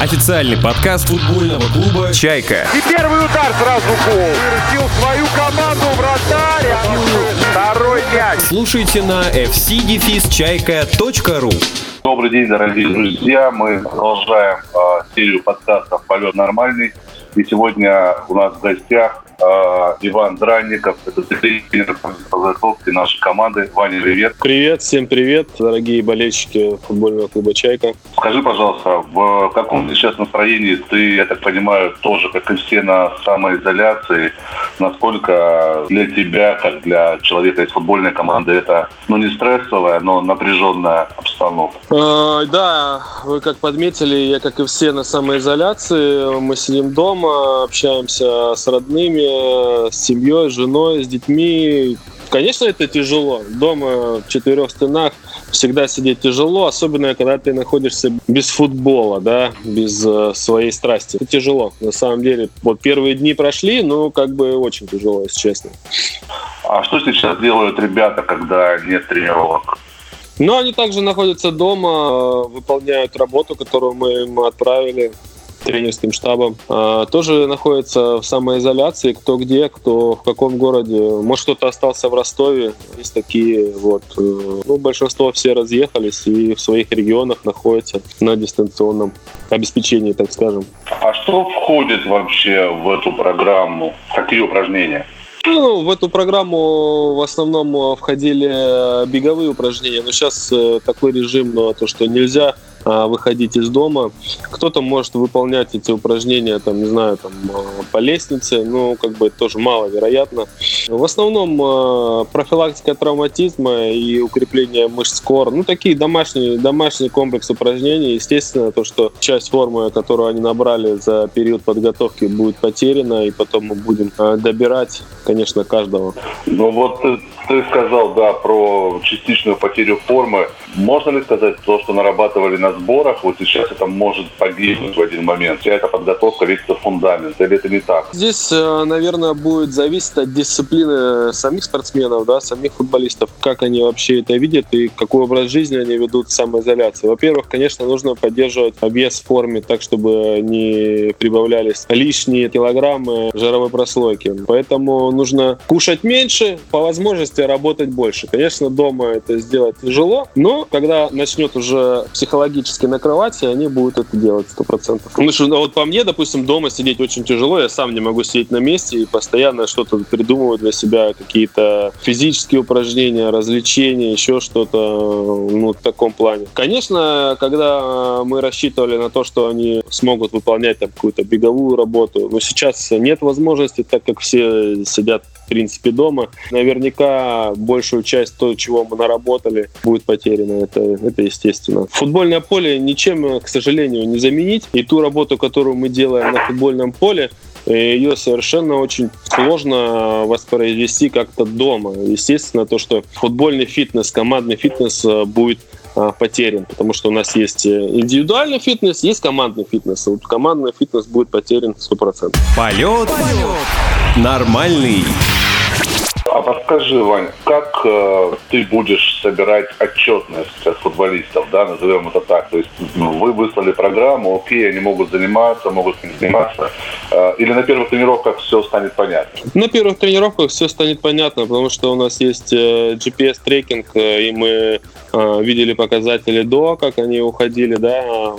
Официальный подкаст футбольного клуба «Чайка». И первый удар сразу гол. Вырастил свою команду вратарь. Второй мяч. Слушайте на fcdefisчайка.ру Добрый день, дорогие друзья. Мы продолжаем э, серию подкастов «Полет нормальный». И сегодня у нас в гостях Иван Дранников, это тренер по нашей команды. Ваня, привет. Привет, всем привет, дорогие болельщики футбольного клуба «Чайка». Скажи, пожалуйста, в каком сейчас настроении? Ты, я так понимаю, тоже, как и все, на самоизоляции. Насколько для тебя, как для человека из футбольной команды, это, ну, не стрессовая, но напряженная обстановка? Э, да, вы как подметили, я, как и все, на самоизоляции. Мы сидим дома, общаемся с родными, с семьей, с женой, с детьми. Конечно, это тяжело. Дома в четырех стенах всегда сидеть тяжело, особенно когда ты находишься без футбола, да, без э, своей страсти. Это тяжело. На самом деле, вот первые дни прошли, но как бы очень тяжело, если честно. А что сейчас делают ребята, когда нет тренировок? Но они также находятся дома, э, выполняют работу, которую мы им отправили тренерским штабом. А, тоже находятся в самоизоляции, кто где, кто в каком городе. Может, кто-то остался в Ростове. Есть такие вот. э, Ну, большинство все разъехались и в своих регионах находятся на дистанционном обеспечении, так скажем. А что входит вообще в эту программу? Какие упражнения? Ну, в эту программу в основном э, входили э, беговые упражнения, но сейчас э, такой режим, но то, что нельзя выходить из дома. Кто-то может выполнять эти упражнения, там, не знаю, там, а, по лестнице, ну, как бы тоже маловероятно. В основном а, профилактика травматизма и укрепление мышц кор, ну, такие домашние, домашний комплекс упражнений. Естественно, то, что часть формы, которую они набрали за период подготовки, будет потеряна, и потом мы будем а, добирать, конечно, каждого. Ну вот ты сказал, да, про частичную потерю формы. Можно ли сказать то, что нарабатывали на сборах, вот сейчас это может погибнуть в один момент? Вся эта подготовка, весь этот фундамент, или это не так? Здесь, э, наверное, будет зависеть от дисциплины самих спортсменов, да, самих футболистов, как они вообще это видят и какой образ жизни они ведут в самоизоляции. Во-первых, конечно, нужно поддерживать вес в форме так, чтобы не прибавлялись лишние килограммы жировой прослойки. Поэтому нужно кушать меньше, по возможности работать больше. Конечно, дома это сделать тяжело, но когда начнет уже психологически накрывать, они будут это делать сто процентов. Ну что, вот по мне, допустим, дома сидеть очень тяжело, я сам не могу сидеть на месте и постоянно что-то придумываю для себя, какие-то физические упражнения, развлечения, еще что-то, ну, в таком плане. Конечно, когда мы рассчитывали на то, что они смогут выполнять там какую-то беговую работу, но сейчас нет возможности, так как все сидят принципе дома. Наверняка большую часть того, чего мы наработали, будет потеряно. Это, это естественно. Футбольное поле ничем, к сожалению, не заменить. И ту работу, которую мы делаем на футбольном поле, ее совершенно очень сложно воспроизвести как-то дома. Естественно, то, что футбольный фитнес, командный фитнес э, будет потерян, потому что у нас есть э, индивидуальный фитнес, есть командный фитнес. Вот командный фитнес будет потерян 100%. Полет нормальный. А подскажи, Вань, как э, ты будешь собирать отчетность от футболистов, да, назовем это так. То есть ну, вы выслали программу, окей, они могут заниматься, могут не заниматься. Э, или на первых тренировках все станет понятно? На первых тренировках все станет понятно, потому что у нас есть э, GPS-трекинг, э, и мы э, видели показатели до, как они уходили, да,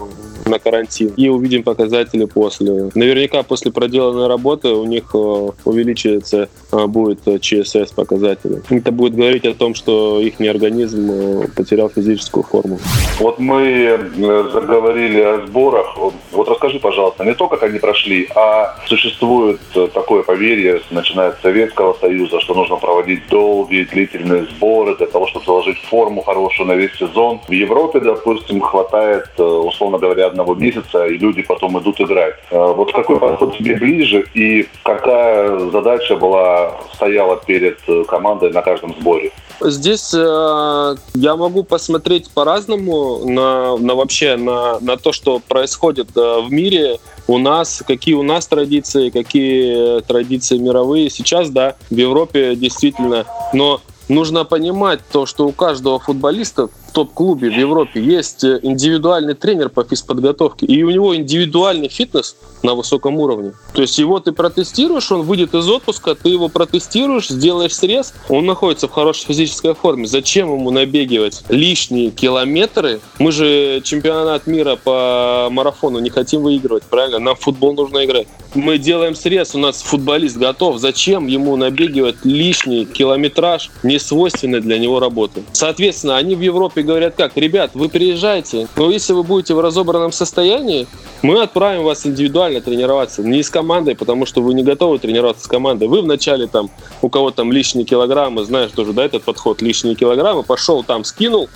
на карантин, и увидим показатели после. Наверняка после проделанной работы у них э, увеличивается будет э, ЧСС показатели. Это будет говорить о том, что их организм э, потерял физическую форму. Вот мы э, заговорили о сборах. Вот расскажи, пожалуйста, не то, как они прошли, а существует э, такое поверье, начиная с Советского Союза, что нужно проводить долгие, длительные сборы для того, чтобы заложить форму хорошую на весь сезон. В Европе, допустим, хватает, э, условно говоря, одного месяца, и люди потом идут играть. Э, Вот какой подход тебе ближе, и какая задача была, стояла перед э, командой на каждом сборе? Здесь э, я могу посмотреть по-разному на, на вообще на, на то, что происходит э, в мире у нас, какие у нас традиции, какие традиции мировые. Сейчас, да, в Европе действительно, но нужно понимать то, что у каждого футболиста топ-клубе в Европе есть э, индивидуальный тренер по физподготовке, и у него индивидуальный фитнес на высоком уровне. То есть его ты протестируешь, он выйдет из отпуска, ты его протестируешь, сделаешь срез, он находится в хорошей физической форме. Зачем ему набегивать лишние километры? Мы же чемпионат мира по марафону не хотим выигрывать, правильно? Нам в футбол нужно играть. Мы делаем срез, у нас футболист готов. Зачем ему набегивать лишний километраж, не свойственный для него работы? Соответственно, они в Европе говорят как? Ребят, вы приезжаете, но если вы будете в разобранном состоянии, мы отправим вас индивидуально тренироваться, не с командой, потому что вы не готовы тренироваться с командой. Вы вначале там, у кого там лишние килограммы, знаешь тоже, да, этот подход, лишние килограммы, пошел там, скинул,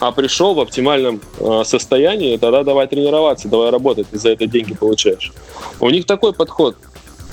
а пришел в оптимальном э, состоянии, тогда давай тренироваться, давай работать, ты за это деньги получаешь. У них такой подход.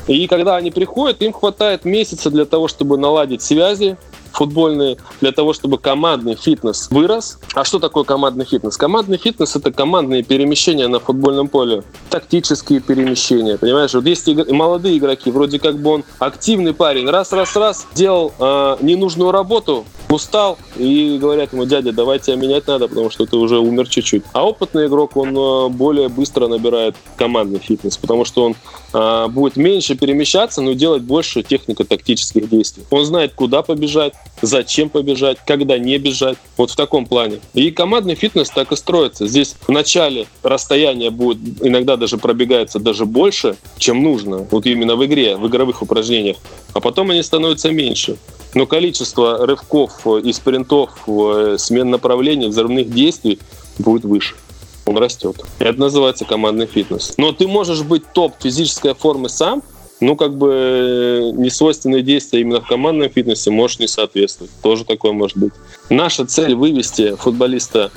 И когда они приходят, им хватает месяца для того, чтобы наладить связи, футбольные для того, чтобы командный фитнес вырос. А что такое командный фитнес? Командный фитнес — это командные перемещения на футбольном поле, тактические перемещения, понимаешь? Вот есть игр... молодые игроки, вроде как бы он активный парень, раз-раз-раз делал э, ненужную работу, устал, и говорят ему, дядя, давай тебя менять надо, потому что ты уже умер чуть-чуть. А опытный игрок, он э, более быстро набирает командный фитнес, потому что он э, будет меньше перемещаться, но делать больше технико-тактических действий. Он знает, куда побежать, зачем побежать, когда не бежать. Вот в таком плане. И командный фитнес так и строится. Здесь в начале расстояние будет иногда даже пробегается даже больше, чем нужно. Вот именно в игре, в игровых упражнениях. А потом они становятся меньше. Но количество рывков и спринтов, э, смен направлений, взрывных действий будет выше он растет. Это называется командный фитнес. Но ты можешь быть топ физической формы сам, ну, как бы э, несвойственные действия именно в командном фитнесе может не соответствовать. Тоже такое может быть. Наша цель вывести футболиста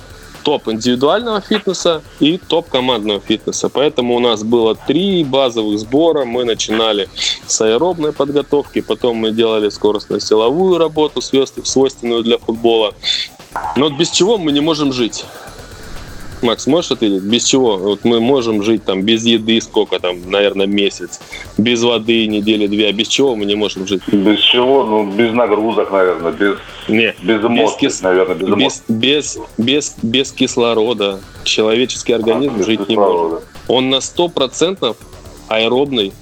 топ индивидуального фитнеса и топ командного фитнеса. Поэтому у нас было три базовых сбора. Мы начинали с аэробной подготовки, потом мы делали скоростно-силовую работу, свойственную для футбола. Но без чего мы не можем жить? Макс, можешь ответить, без чего? Вот мы можем жить там без еды сколько там, наверное, месяц, без воды недели две, а без чего мы не можем жить? Без чего? Ну, без нагрузок, наверное, без, не, без эмоций, без кис... наверное, без, эмоций. без, без, без, без кислорода человеческий организм а, жить кислорода. не может. Он на сто процентов аэробный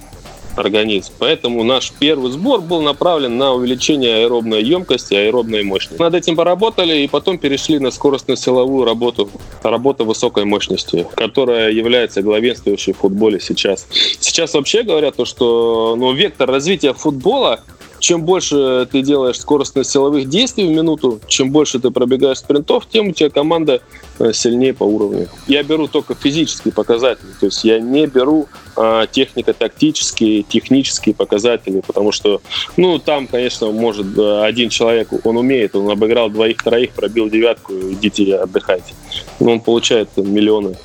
организм. Поэтому наш первый сбор был направлен на увеличение аэробной емкости, аэробной мощности. Над этим поработали и потом перешли на скоростно-силовую работу, работу высокой мощности, которая является главенствующей в футболе сейчас. Сейчас вообще говорят, то, что ну, вектор развития футбола чем больше ты делаешь скоростно-силовых действий в минуту, чем больше ты пробегаешь спринтов, тем у тебя команда э, сильнее по уровню. Я беру только физические показатели, то есть я не беру а, технико-тактические, технические показатели, потому что, ну, там, конечно, может э, один человек, он умеет, он обыграл двоих-троих, пробил девятку, идите отдыхайте. Но он получает миллионы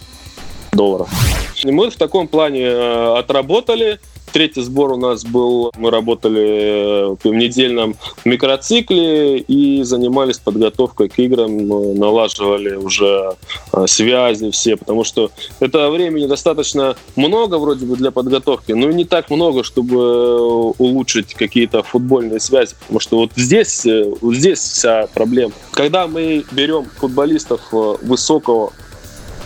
долларов. Мы в таком плане э, отработали, Третий сбор у нас был, мы работали в недельном микроцикле и занимались подготовкой к играм, налаживали уже а, связи все, потому что это времени достаточно много вроде бы для подготовки, но не так много, чтобы улучшить какие-то футбольные связи, потому что вот здесь, э, вот здесь вся проблема. Когда мы берем футболистов э, высокого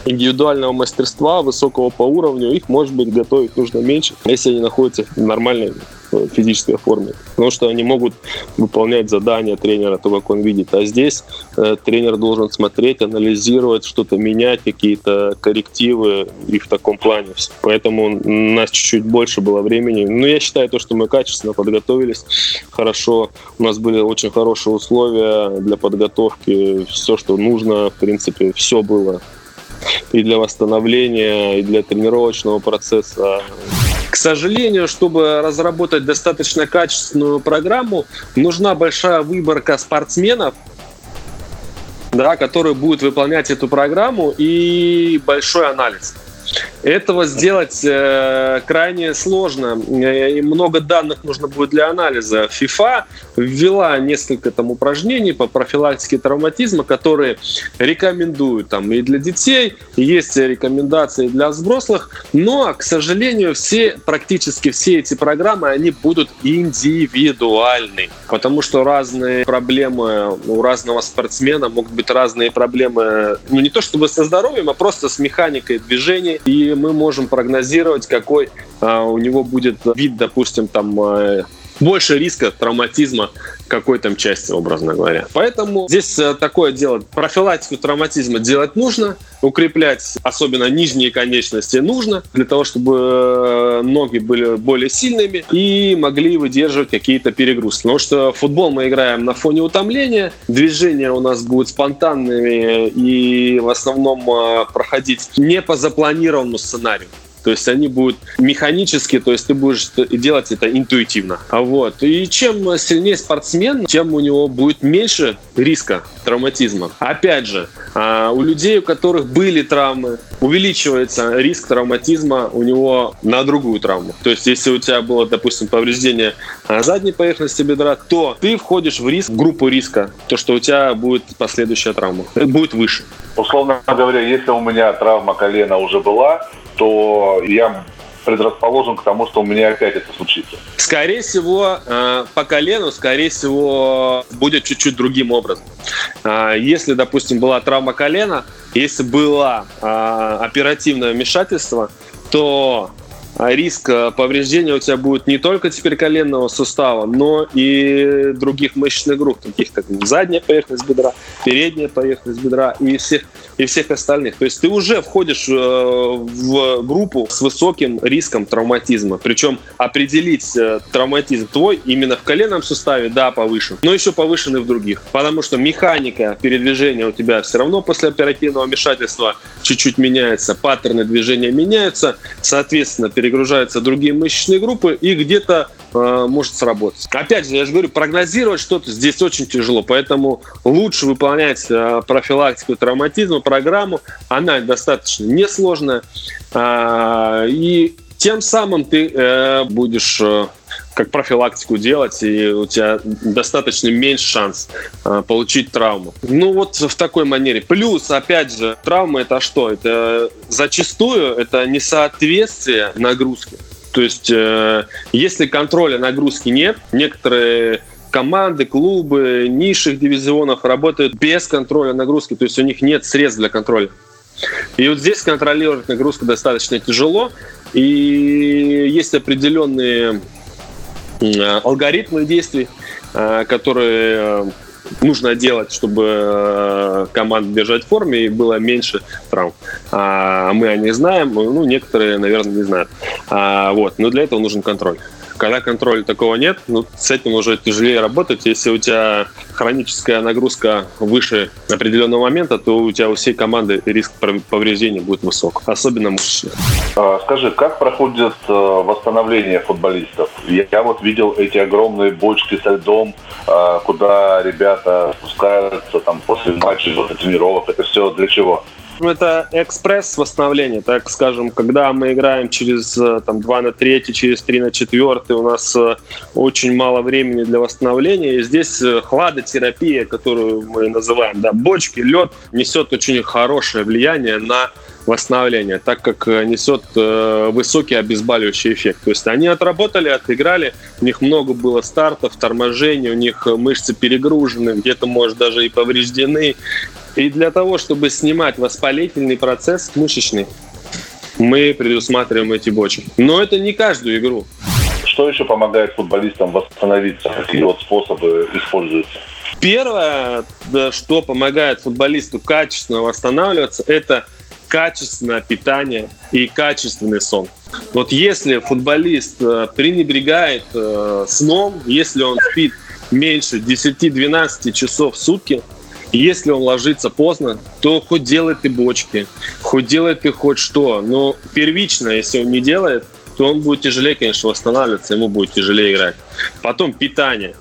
индивидуального мастерства, высокого по уровню, их, может быть, готовить нужно меньше, если они находятся в нормальной э, физической форме. Потому что они могут выполнять задания тренера, то, как он видит. А здесь э, тренер должен смотреть, анализировать, что-то менять, какие-то коррективы и в таком плане. Поэтому у нас чуть-чуть больше было времени. Но я считаю, то, что мы качественно подготовились хорошо. У нас были очень хорошие условия для подготовки. Все, что нужно, в принципе, все было и для восстановления, и для тренировочного процесса. К сожалению, чтобы разработать достаточно качественную программу, нужна большая выборка спортсменов, да, которые будут выполнять эту программу, и большой анализ. Этого сделать э, крайне сложно. И много данных нужно будет для анализа. FIFA ввела несколько там упражнений по профилактике травматизма, которые рекомендуют там и для детей, есть рекомендации для взрослых, но, к сожалению, все, практически все эти программы, они будут индивидуальны, потому что разные проблемы у разного спортсмена могут быть разные проблемы, ну не то чтобы со здоровьем, а просто с механикой движения, и мы можем прогнозировать, какой а, у него будет вид, допустим, там э, больше риска травматизма какой там части, образно говоря. Поэтому здесь э, такое дело. Профилактику травматизма делать нужно, укреплять особенно нижние конечности нужно, для того, чтобы э, ноги были более сильными и могли выдерживать какие-то перегрузки. Потому что футбол мы играем на фоне утомления, движения у нас будут спонтанными и в основном э, проходить не по запланированному сценарию. То есть они будут механически, то есть ты будешь делать это интуитивно. А вот. И чем сильнее спортсмен, тем у него будет меньше риска травматизма. Опять же, а, у людей, у которых были травмы, увеличивается риск травматизма у него на другую травму. То есть, если у тебя было, допустим, повреждение а, задней поверхности бедра, то ты входишь в риск, в группу риска, то, что у тебя будет последующая травма, будет выше. Условно говоря, если у меня травма колена уже была, то я предрасположен к тому, что у меня опять это случится. Скорее всего, э, по колену, скорее всего, будет чуть-чуть другим образом. Э, если, допустим, была травма колена, если было э, оперативное вмешательство, то риск э, повреждения у тебя будет не только теперь коленного сустава, но и других мышечных групп, таких как задняя поверхность бедра, передняя поверхность бедра и всех, и всех остальных. То есть ты уже входишь э, в группу с высоким риском травматизма. Причем определить э, травматизм твой именно в коленном суставе, да, повышен, но еще повышен и в других. Потому что механика передвижения у тебя все равно после оперативного вмешательства чуть-чуть меняется, паттерны движения меняются, соответственно, перегружаются другие мышечные группы и где-то э, может сработать. Опять же, я же говорю, прогнозировать что-то здесь очень тяжело, поэтому лучше выполнять э, профилактику травматизма, программу. Она достаточно несложная. Э, и тем самым ты э, будешь э, как профилактику делать, и у тебя достаточно меньше шанс э, получить травму. Ну вот в такой манере. Плюс, опять же, травма это что? Это зачастую это несоответствие нагрузки. То есть, э, если контроля нагрузки нет, некоторые команды, клубы низших дивизионов работают без контроля нагрузки, то есть у них нет средств для контроля. И вот здесь контролировать нагрузку достаточно тяжело, и есть определенные алгоритмы действий, э, которые э, нужно делать, чтобы команда держать в форме и было меньше травм. А мы о них знаем, ну, некоторые, наверное, не знают. А, вот. Но для этого нужен контроль. Когда контроля такого нет, ну, с этим уже тяжелее работать. Если у тебя хроническая нагрузка выше определенного момента, то у тебя у всей команды риск повреждения будет высок, особенно мышечных. А, скажи, как проходит э, восстановление футболистов? Я вот видел эти огромные бочки со льдом, э, куда ребята спускаются там после матчей, после тренировок. Это все для чего? Ну, это экспресс восстановления, так скажем, когда мы играем через э, там, 2 на 3, через 3 на 4, у нас э, очень мало времени для восстановления. И здесь э, хладотерапия, которую мы называем да, бочки, лед, несет очень хорошее влияние на восстановление, так как несет э, высокий обезболивающий эффект. То есть они отработали, отыграли, у них много было стартов, торможений, у них мышцы перегружены, где-то, может, даже и повреждены, и для того, чтобы снимать воспалительный процесс мышечный, мы предусматриваем эти бочки. Но это не каждую игру. Что еще помогает футболистам восстановиться? Какие вот способы используются? Первое, что помогает футболисту качественно восстанавливаться, это качественное питание и качественный сон. Вот если футболист э, пренебрегает э, сном, если он спит меньше 10-12 часов в сутки, если он ложится поздно, то хоть делает и бочки, хоть делает и хоть что. Но первично, если он не делает, то он будет тяжелее, конечно, восстанавливаться, ему будет тяжелее играть. Потом питание.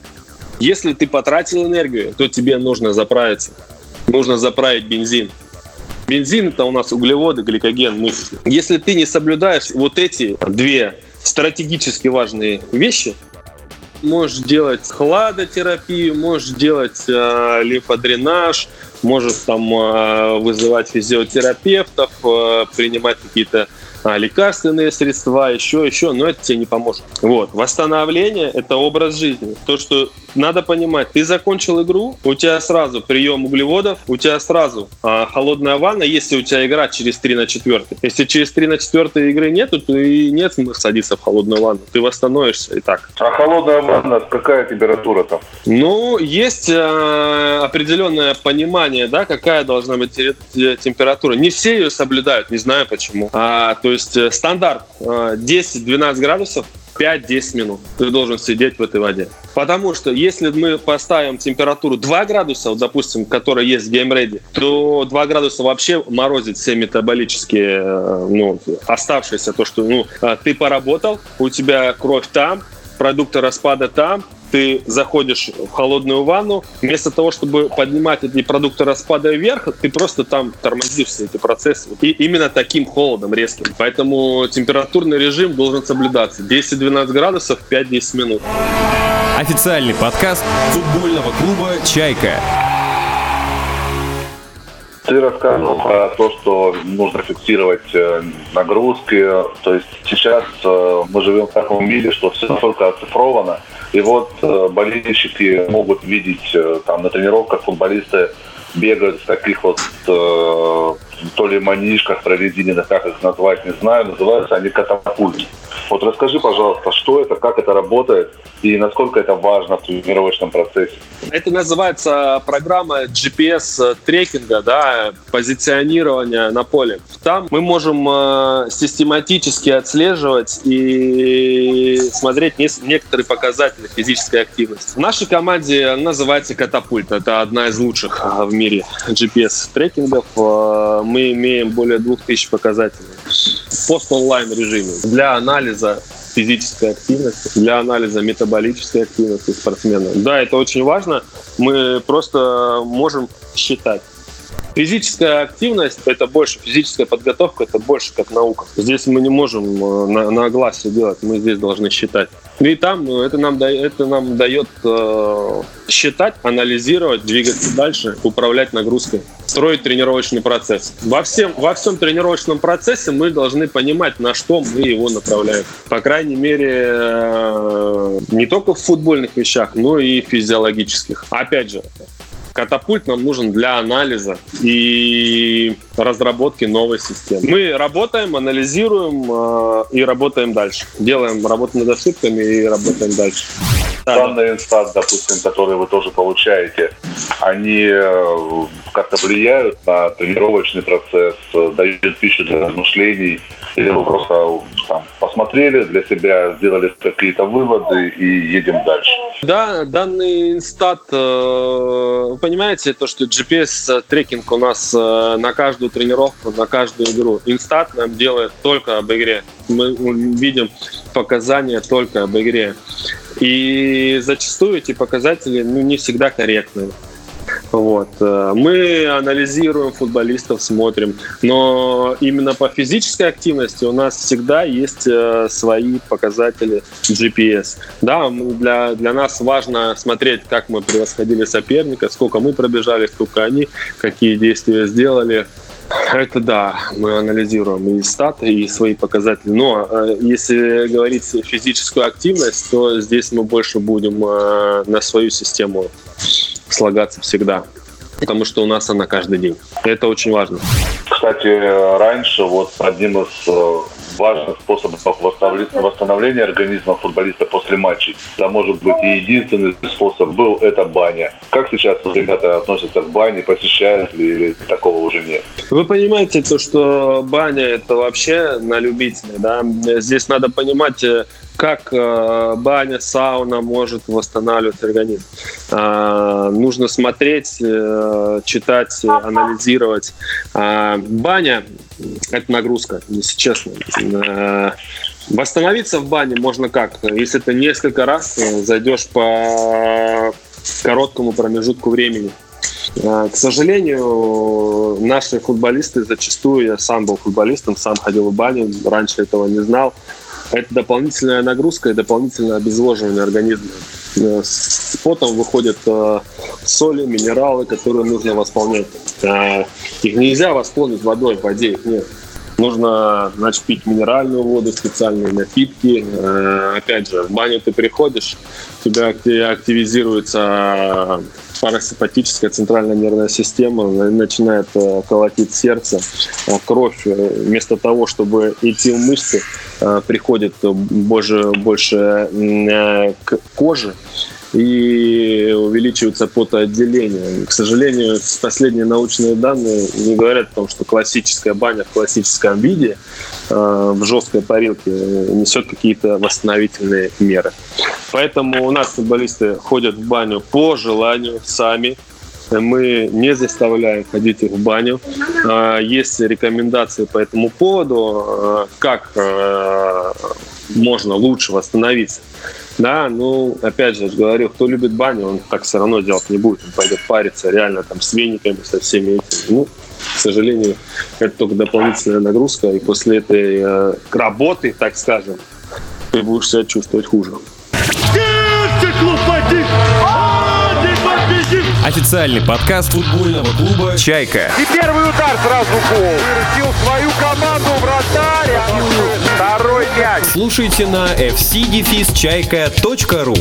Если ты потратил энергию, то тебе нужно заправиться. Нужно заправить бензин. Бензин это у нас углеводы, гликоген, мышцы. Если ты не соблюдаешь вот эти две стратегически важные вещи, можешь делать хладотерапию, можешь делать э, лимфодренаж, можешь там э, вызывать физиотерапевтов, э, принимать какие-то лекарственные средства, еще, еще, но это тебе не поможет. Вот. Восстановление – это образ жизни. То, что надо понимать, ты закончил игру, у тебя сразу прием углеводов, у тебя сразу а, холодная ванна, если у тебя игра через 3 на 4. Если через 3 на 4 игры нету, то и нет смысла садиться в холодную ванну. Ты восстановишься и так. А холодная ванна, какая температура там? Ну, есть э, определенное понимание, да, какая должна быть температура. Не все ее соблюдают, не знаю почему. А, то есть э, стандарт э, 10-12 градусов 5-10 минут ты должен сидеть в этой воде. Потому что если мы поставим температуру 2 градуса, вот, допустим, которая есть в GameReady, то 2 градуса вообще морозит все метаболические, э, ну, оставшиеся, то, что ну, э, ты поработал, у тебя кровь там, продукты распада там, ты заходишь в холодную ванну, вместо того, чтобы поднимать эти продукты распада вверх, ты просто там тормозишь все эти процессы. И именно таким холодом резким. Поэтому температурный режим должен соблюдаться. 10-12 градусов, 5-10 минут. Официальный подкаст футбольного клуба «Чайка». Ты рассказывал про то, что нужно фиксировать э, нагрузки. То есть сейчас э, мы живем в таком мире, что все настолько оцифровано. И вот э, болельщики могут видеть там на тренировках футболисты бегают в таких вот то ли манишках прорезиненных, как их назвать, не знаю, называются они катапульты. Вот расскажи, пожалуйста, что это, как это работает и насколько это важно в тренировочном процессе. Это называется программа GPS-трекинга, да, позиционирования на поле. Там мы можем э, систематически отслеживать и смотреть некоторые показатели физической активности. В нашей команде называется «Катапульт». Это одна из лучших э, в мире GPS-трекингов. Мы имеем более 2000 показателей в пост-онлайн режиме для анализа физической активности, для анализа метаболической активности спортсмена. Да, это очень важно. Мы просто можем считать. Физическая активность – это больше, физическая подготовка – это больше как наука. Здесь мы не можем э, на, на глаз делать, мы здесь должны считать. И там ну, это нам, это нам дает э, считать, анализировать, двигаться дальше, управлять нагрузкой, строить тренировочный процесс. Во всем, во всем тренировочном процессе мы должны понимать, на что мы его направляем. По крайней мере, э, не только в футбольных вещах, но и физиологических. Опять же, Катапульт нам нужен для анализа и разработки новой системы. Мы работаем, анализируем э, и работаем дальше. Делаем работу над ошибками и работаем дальше. Данные инстанс, допустим, которые вы тоже получаете, они э, как-то влияют на тренировочный процесс, э, дают пищу для размышлений, или вы просто там, посмотрели для себя, сделали какие-то выводы и едем дальше. Да, данный инстат, э, вы понимаете, то, что GPS-трекинг у нас на каждую тренировку, на каждую игру. Инстат нам делает только об игре. Мы видим показания только об игре. И зачастую эти показатели ну, не всегда корректны. Вот. Э, мы анализируем футболистов, смотрим, но именно по физической активности у нас всегда есть э, свои показатели GPS. Да, для, для нас важно смотреть, как мы превосходили соперника, сколько мы пробежали, сколько они, какие действия сделали, это да, мы анализируем и статы, и свои показатели. Но э, если говорить физическую активность, то здесь мы больше будем э, на свою систему слагаться всегда. Потому что у нас она каждый день. Это очень важно. Кстати, раньше вот одним из э, важных способов восстановления организма футболиста после матчей. Да, может быть, и единственный способ был это баня. Как сейчас ребята относятся к бане, посещают ли или такого уже нет? Вы понимаете, то, что баня это вообще на любителя, да? Здесь надо понимать, э, как э, баня, сауна может восстанавливать организм. Э, нужно смотреть, э, читать, анализировать. Э, баня – это нагрузка, если честно. Э, восстановиться в бане можно как? Если ты несколько раз э, зайдешь по короткому промежутку времени. К сожалению, наши футболисты зачастую, я сам был футболистом, сам ходил в баню, раньше этого не знал, это дополнительная нагрузка и дополнительное обезвоживание организма. Э, с потом выходят э, соли, минералы, которые нужно восполнять. Э, их нельзя восполнить водой, в воде их нет. Нужно, значит, пить минеральную воду, специальные напитки. Опять же, в баню ты приходишь, у тебя активизируется парасимпатическая центральная нервная система, начинает колотить сердце, кровь вместо того, чтобы идти в мышцы, приходит больше, больше к коже, и увеличивается потоотделение. К сожалению, последние научные данные не говорят о том, что классическая баня в классическом виде э, в жесткой парилке несет какие-то восстановительные меры. Поэтому у нас футболисты ходят в баню по желанию, сами, мы не заставляем ходить их в баню. Э, есть рекомендации по этому поводу, э, как можно лучше восстановиться. Да, ну, опять же, говорю, кто любит баню, он так все равно делать не будет. Он пойдет париться реально там с вениками, со всеми этими. Ну, к сожалению, это только дополнительная нагрузка. И после этой э, работы, так скажем, ты будешь себя чувствовать хуже. Официальный подкаст футбольного клуба «Чайка». И первый удар сразу гол. Вырастил свою команду вратарь. Второй мяч. Слушайте на fcdefisчайка.ру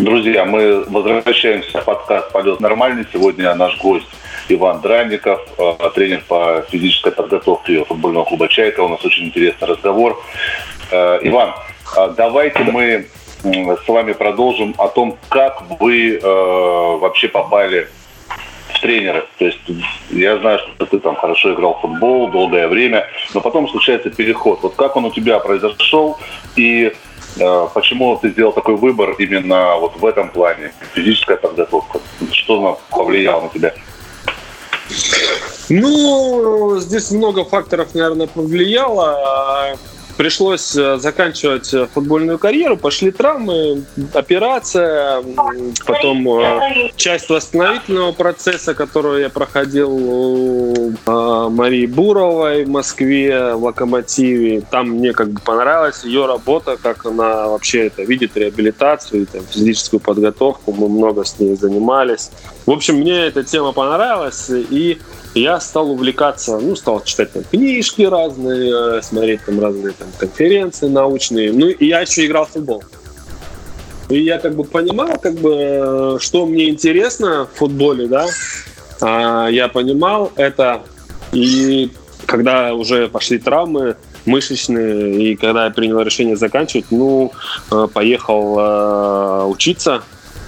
Друзья, мы возвращаемся в подкаст «Полет нормальный». Сегодня наш гость Иван Дранников, э, тренер по физической подготовке футбольного клуба «Чайка». У нас очень интересный разговор. Э, Иван, э, давайте мы с вами продолжим о том, как вы э, вообще попали в тренеры. То есть я знаю, что ты там хорошо играл в футбол долгое время, но потом случается переход. Вот как он у тебя произошел и э, почему ты сделал такой выбор именно вот в этом плане, физическая подготовка? Что повлияло на тебя? Ну, здесь много факторов, наверное, повлияло пришлось э, заканчивать э, футбольную карьеру, пошли травмы, операция, потом э, часть восстановительного процесса, которую я проходил у Марии Буровой в Москве, в Локомотиве. Там мне как бы понравилась ее работа, как она вообще это видит, реабилитацию, там, физическую подготовку. Мы много с ней занимались. В общем, мне эта тема понравилась, и я стал увлекаться, ну, стал читать там книжки разные, э, смотреть там разные там конференции научные. Ну, и я еще играл в футбол. И я как бы понимал, как бы, э, что мне интересно в футболе, да. А, я понимал это. И когда уже пошли травмы мышечные, и когда я принял решение заканчивать, ну, э, поехал учиться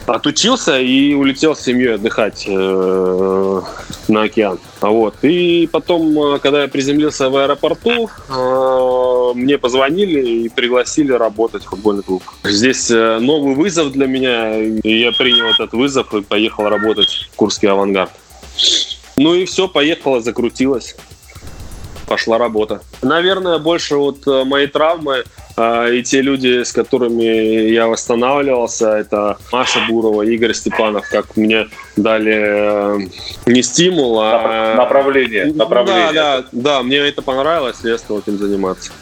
отучился и улетел с семьей отдыхать э, на океан. Вот. И потом, э, когда я приземлился в аэропорту, э, мне позвонили и пригласили работать в футбольный клуб. Здесь новый вызов для меня, и я принял этот вызов и поехал работать в Курский авангард. Ну и все, поехало, закрутилось пошла работа. Наверное, больше вот мои травмы и те люди, с которыми я восстанавливался, это Маша Бурова, Игорь Степанов, как мне дали э, не стимул, а... Направление. направление. Да, да, да, мне это понравилось, я стал этим заниматься.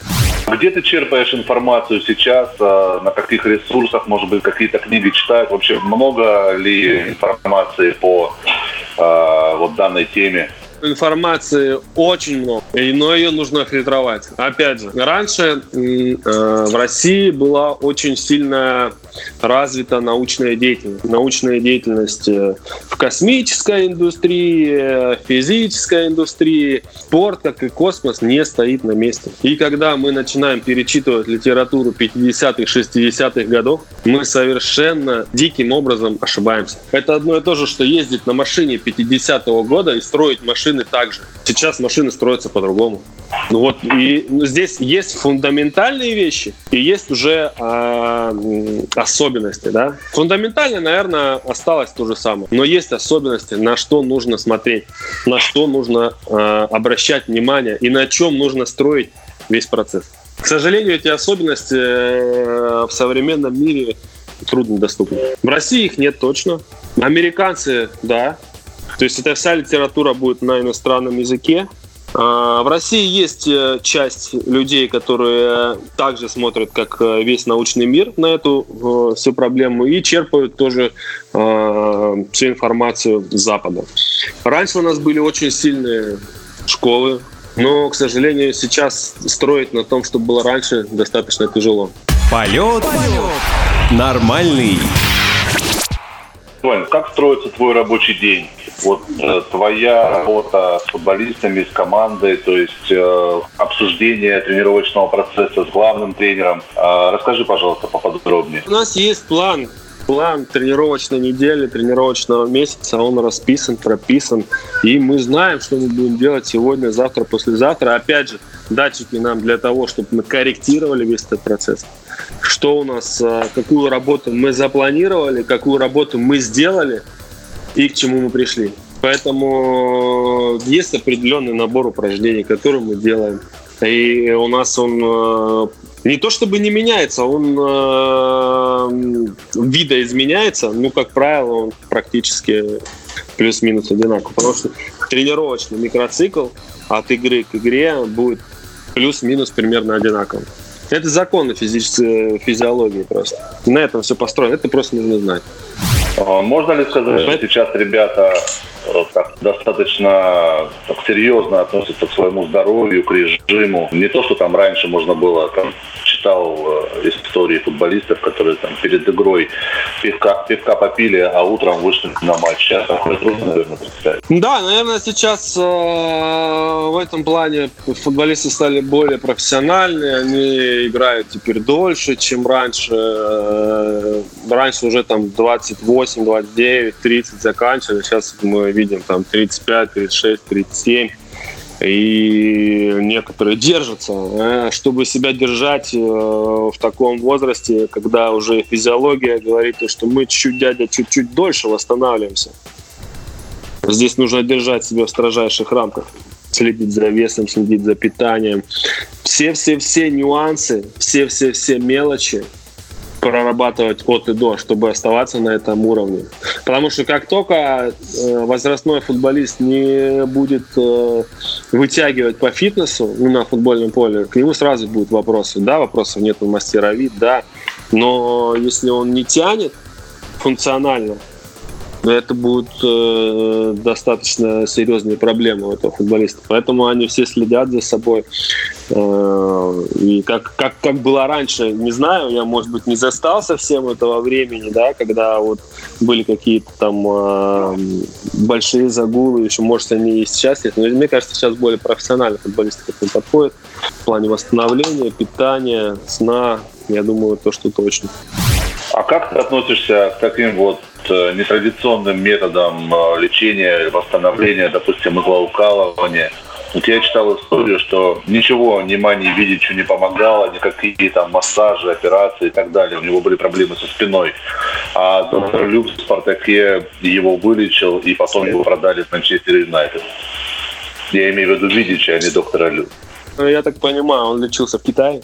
Где ты черпаешь информацию сейчас, на каких ресурсах, может быть, какие-то книги читают? Вообще много ли информации по вот данной теме? Информации очень много, но ее нужно фильтровать. Опять же, раньше э, в России была очень сильная развита научная деятельность. Научная деятельность э, в космической индустрии, физической индустрии. Спорт, как и космос, не стоит на месте. И когда мы начинаем перечитывать литературу 50-х, 60-х годов, мы совершенно диким образом ошибаемся. Это одно и то же, что ездить на машине 50-го года и строить машины так же. Сейчас машины строятся по-другому. Ну вот, и ну, здесь есть фундаментальные вещи, и есть уже э, особенности, да. Фундаментально, наверное, осталось то же самое, но есть особенности, на что нужно смотреть, на что нужно э, обращать внимание и на чем нужно строить весь процесс. К сожалению, эти особенности э, в современном мире трудно доступны. В России их нет точно. Американцы, да, То есть эта вся литература будет на иностранном языке. А, в России есть э, часть людей, которые также смотрят, как э, весь научный мир на эту э, всю проблему и черпают тоже всю информацию с Запада. Раньше у нас были очень сильные школы, но, к сожалению, сейчас строить на том, что было раньше, достаточно тяжело. Полет, Полет. нормальный. Вань, как строится твой рабочий день? Вот э, твоя работа с футболистами, с командой, то есть э, обсуждение тренировочного процесса с главным тренером. Э, расскажи, пожалуйста, поподробнее. У нас есть план план тренировочной недели, тренировочного месяца, он расписан, прописан. И мы знаем, что мы будем делать сегодня, завтра, послезавтра. Опять же, датчики нам для того, чтобы мы корректировали весь этот процесс. Что у нас, а, какую работу мы запланировали, какую работу мы сделали и к чему мы пришли. Поэтому есть определенный набор упражнений, которые мы делаем. И у нас он а, не то чтобы не меняется, он э, видоизменяется, ну, как правило, он практически плюс-минус одинаковый. Потому что тренировочный микроцикл от игры к игре будет плюс-минус примерно одинаковым. Это законы физической физиологии просто. На этом все построено. Это просто нужно знать. А можно ли сказать, что сейчас ребята э, так, достаточно так, серьезно относятся к своему здоровью, к режиму? Не то, что там раньше можно было там, читал э, истории футболистов, которые там перед игрой пивка, пивка попили, а утром вышли на матч. Сейчас такое трудно, наверное, представить. Да, наверное, сейчас э, в этом плане футболисты стали более профессиональные, они играют теперь дольше, чем раньше. Э, раньше уже там 28, 29, 30 заканчивали, сейчас мы видим там 35, 36, 37 и некоторые держатся, э, чтобы себя держать э, в таком возрасте, когда уже физиология говорит, что мы чуть-чуть, дядя, чуть-чуть дольше восстанавливаемся. Здесь нужно держать себя в строжайших рамках, следить за весом, следить за питанием. Все-все-все нюансы, все-все-все мелочи – прорабатывать от и до, чтобы оставаться на этом уровне. Потому что как только э, возрастной футболист не будет э, вытягивать по фитнесу на футбольном поле, к нему сразу будут вопросы. Да, вопросов нет у мастера вид, да. Но если он не тянет функционально, это будут э, достаточно серьезные проблемы у этого футболиста. Поэтому они все следят за собой. Э, и как, как, как было раньше, не знаю, я, может быть, не застал совсем этого времени, да, когда вот были какие-то там э, большие загулы, еще, может, они и сейчас есть. Но мне кажется, сейчас более профессионально футболисты к этому подходят в плане восстановления, питания, сна. Я думаю, то, что точно. А как ты относишься к таким вот э, нетрадиционным методам э, лечения, восстановления, допустим, иглоукалывания? Вот я читал историю, что ничего Немани Видичу не помогало, никакие там массажи, операции и так далее. У него были проблемы со спиной. А доктор Люк в Спартаке его вылечил, и потом его продали в Манчестер Юнайтед. Я имею в виду Видича, а не доктора Люк. Ну, я так понимаю, он лечился в Китае?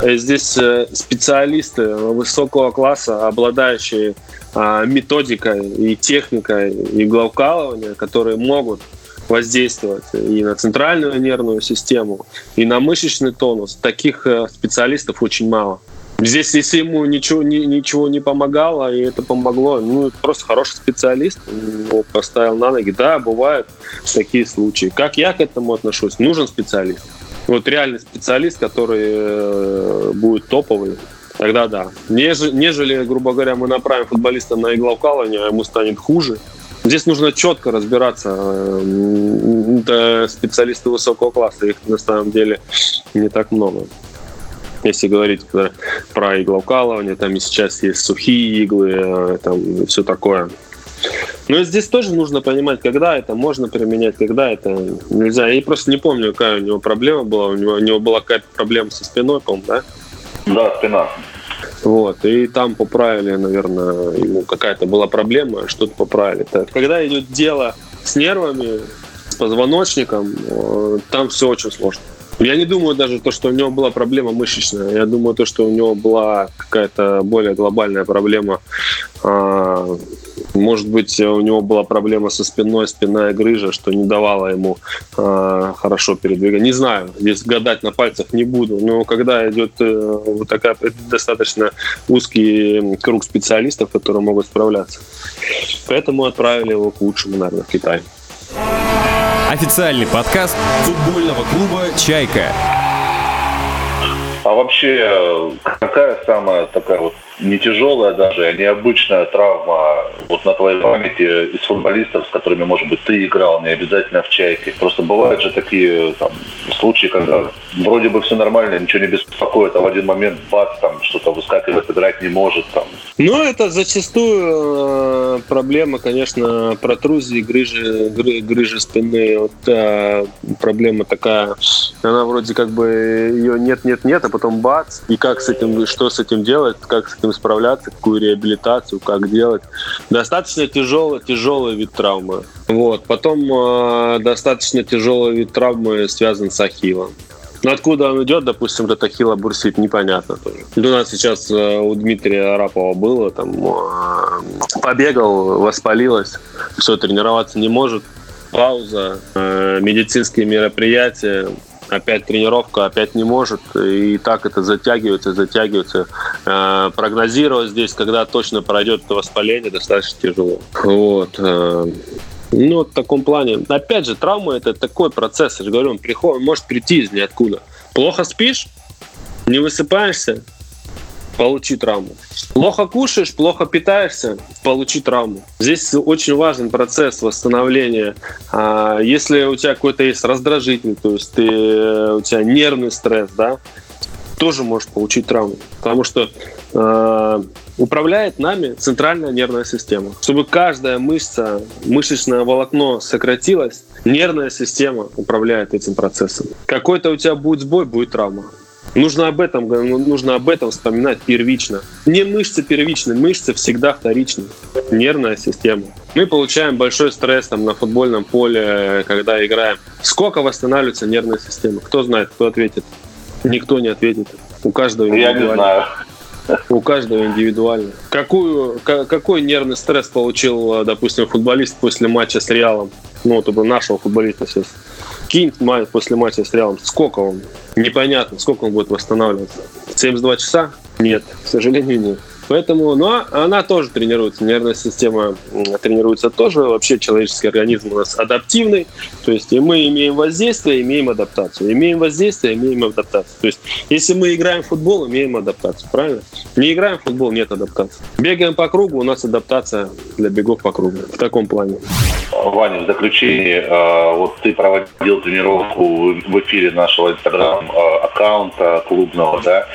Э, здесь э, специалисты высокого класса, обладающие а, методикой и техникой иглоукалывания, которые могут воздействовать и на центральную нервную систему, и на мышечный тонус. Таких э, специалистов очень мало. Здесь, если ему ничего, ни, ничего не помогало, и это помогло, ну, просто хороший специалист его поставил на ноги. Да, бывают такие случаи. Как я к этому отношусь? Нужен специалист вот реальный специалист, который э, будет топовый, тогда да. Нежели, нежели, грубо говоря, мы направим футболиста на иглоукалывание, а ему станет хуже. Здесь нужно четко разбираться. Это специалисты высокого класса, их на самом деле не так много. Если говорить про иглоукалывание, там и сейчас есть сухие иглы, э, там все такое. Но здесь тоже нужно понимать, когда это можно применять, когда это нельзя. Я просто не помню, какая у него проблема была. У него, у него была какая-то проблема со спиной, по да? Да, спина. Вот, и там поправили, наверное, ему какая-то была проблема, что-то поправили. Так. Когда идет дело с нервами, с позвоночником, э, там все очень сложно. Я не думаю даже то, что у него была проблема мышечная. Я думаю то, что у него была какая-то более глобальная проблема а, Может быть, у него была проблема со спиной, спинная грыжа, что не давала ему э, хорошо передвигать. Не знаю, здесь гадать на пальцах не буду. Но когда идет э, вот такая достаточно узкий круг специалистов, которые могут справляться. Поэтому отправили его к лучшему, наверное, в Китай. Официальный подкаст футбольного клуба «Чайка». А вообще, какая самая такая вот не тяжелая даже, а необычная травма вот на твоей памяти из футболистов, с которыми, может быть, ты играл, не обязательно в «Чайке». Просто бывают же такие там, случаи, когда вроде бы все нормально, ничего не беспокоит, а в один момент бац, там что-то выскакивает, играть не может. Там. Ну, это зачастую э, проблема, конечно, протрузии, грыжи, гры, грыжи спины. Вот э, проблема такая, она вроде как бы ее нет-нет-нет, а потом бац, и как с этим, что с этим делать, как с этим справляться, какую реабилитацию, как делать. Достаточно тяжелый, тяжелый вид травмы. Вот. Потом э, достаточно тяжелый вид травмы связан с ахиллом. Но откуда он идет, допустим, этот ахилла бурсит, непонятно тоже. У нас сейчас э, у Дмитрия Арапова было, там, э, побегал, воспалилось, все, тренироваться не может, пауза, э, медицинские мероприятия, опять тренировка, опять не может, и так это затягивается, затягивается. Прогнозировать здесь, когда точно пройдет это воспаление, достаточно тяжело. Вот. Э, ну, в таком плане. Опять же, травма это такой процесс, я же говорю, он приходит, может прийти из ниоткуда. Плохо спишь, не высыпаешься, получи травму. Плохо кушаешь, плохо питаешься, получи травму. Здесь очень важен процесс восстановления. А, если у тебя какой-то есть раздражитель, то есть ты, у тебя нервный стресс, да, тоже можешь получить травму. Потому что э, управляет нами центральная нервная система. Чтобы каждая мышца, мышечное волокно сократилось, нервная система управляет этим процессом. Какой-то у тебя будет сбой, будет травма. Нужно об этом, ну, нужно об этом вспоминать первично. Не мышцы первичны, мышцы всегда вторичны. Нервная система. Мы получаем большой стресс там, на футбольном поле, когда играем. Сколько восстанавливается нервная система? Кто знает, кто ответит? Никто не ответит. У каждого Я не знаю. У каждого индивидуально. Какую, какой нервный стресс получил, допустим, футболист после матча с Реалом? Ну, вот нашего футболиста сейчас кинь после матча с Реалом, сколько он? Непонятно, сколько он будет восстанавливаться. 72 часа? Нет, к сожалению, нет. Поэтому, ну, она тоже тренируется, нервная система тренируется тоже. Вообще человеческий организм у нас адаптивный. То есть и мы имеем воздействие, имеем адаптацию. Имеем воздействие, имеем адаптацию. То есть если мы играем в футбол, имеем адаптацию, правильно? Не играем в футбол, нет адаптации. Бегаем по кругу, у нас адаптация для бегов по кругу. В таком плане. Ваня, в заключение, э, вот ты проводил тренировку в эфире нашего инстаграм-аккаунта э, клубного, да?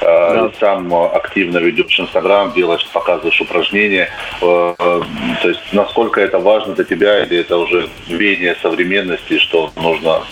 Э, да. Сам активно ведешь Инстаграм, делаешь, показываешь упражнения. То есть насколько это важно для тебя, или это уже веяние современности, что нужно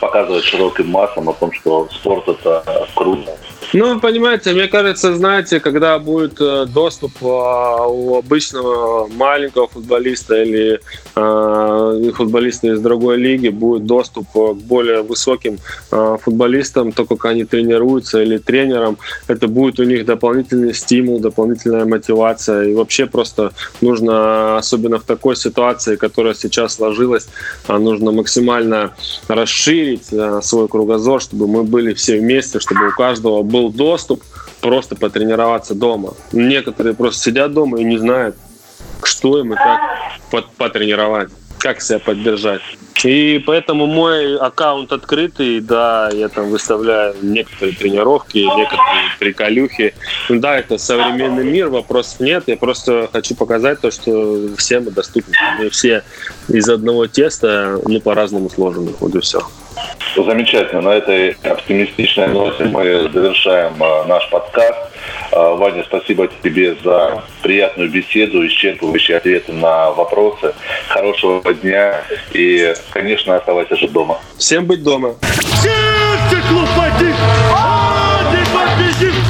показывать широким массам о том, что спорт это круто. Ну, понимаете, мне кажется, знаете, когда будет э, доступ э, у обычного маленького футболиста или э, футболиста из другой лиги, будет доступ к более высоким футболистам, то, как они тренируются, или тренерам, это будет у них дополнительный стимул, дополнительная мотивация. И вообще просто нужно, особенно в такой ситуации, которая сейчас сложилась, нужно максимально расширить свой кругозор, чтобы мы были все вместе, чтобы у каждого был доступ просто потренироваться дома. Некоторые просто сидят дома и не знают, что им и как потренировать, как себя поддержать. И поэтому мой аккаунт открытый, да, я там выставляю некоторые тренировки, некоторые приколюхи. Да, это современный мир, вопросов нет. Я просто хочу показать то, что все мы доступны. Мы все из одного теста, ну, по-разному сложены. Вот и все. Замечательно. На этой оптимистичной ноте мы завершаем а, наш подкаст. А, Ваня, спасибо тебе за приятную беседу, исчерпывающие ответы на вопросы. Хорошего дня и, конечно, оставайся же дома. Всем быть дома.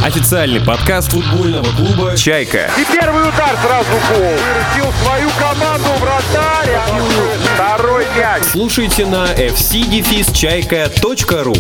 Официальный подкаст футбольного клуба «Чайка». И первый удар сразу гол. Вырастил свою команду вратарь. Второй мяч. Слушайте на fcdefisчайка.ру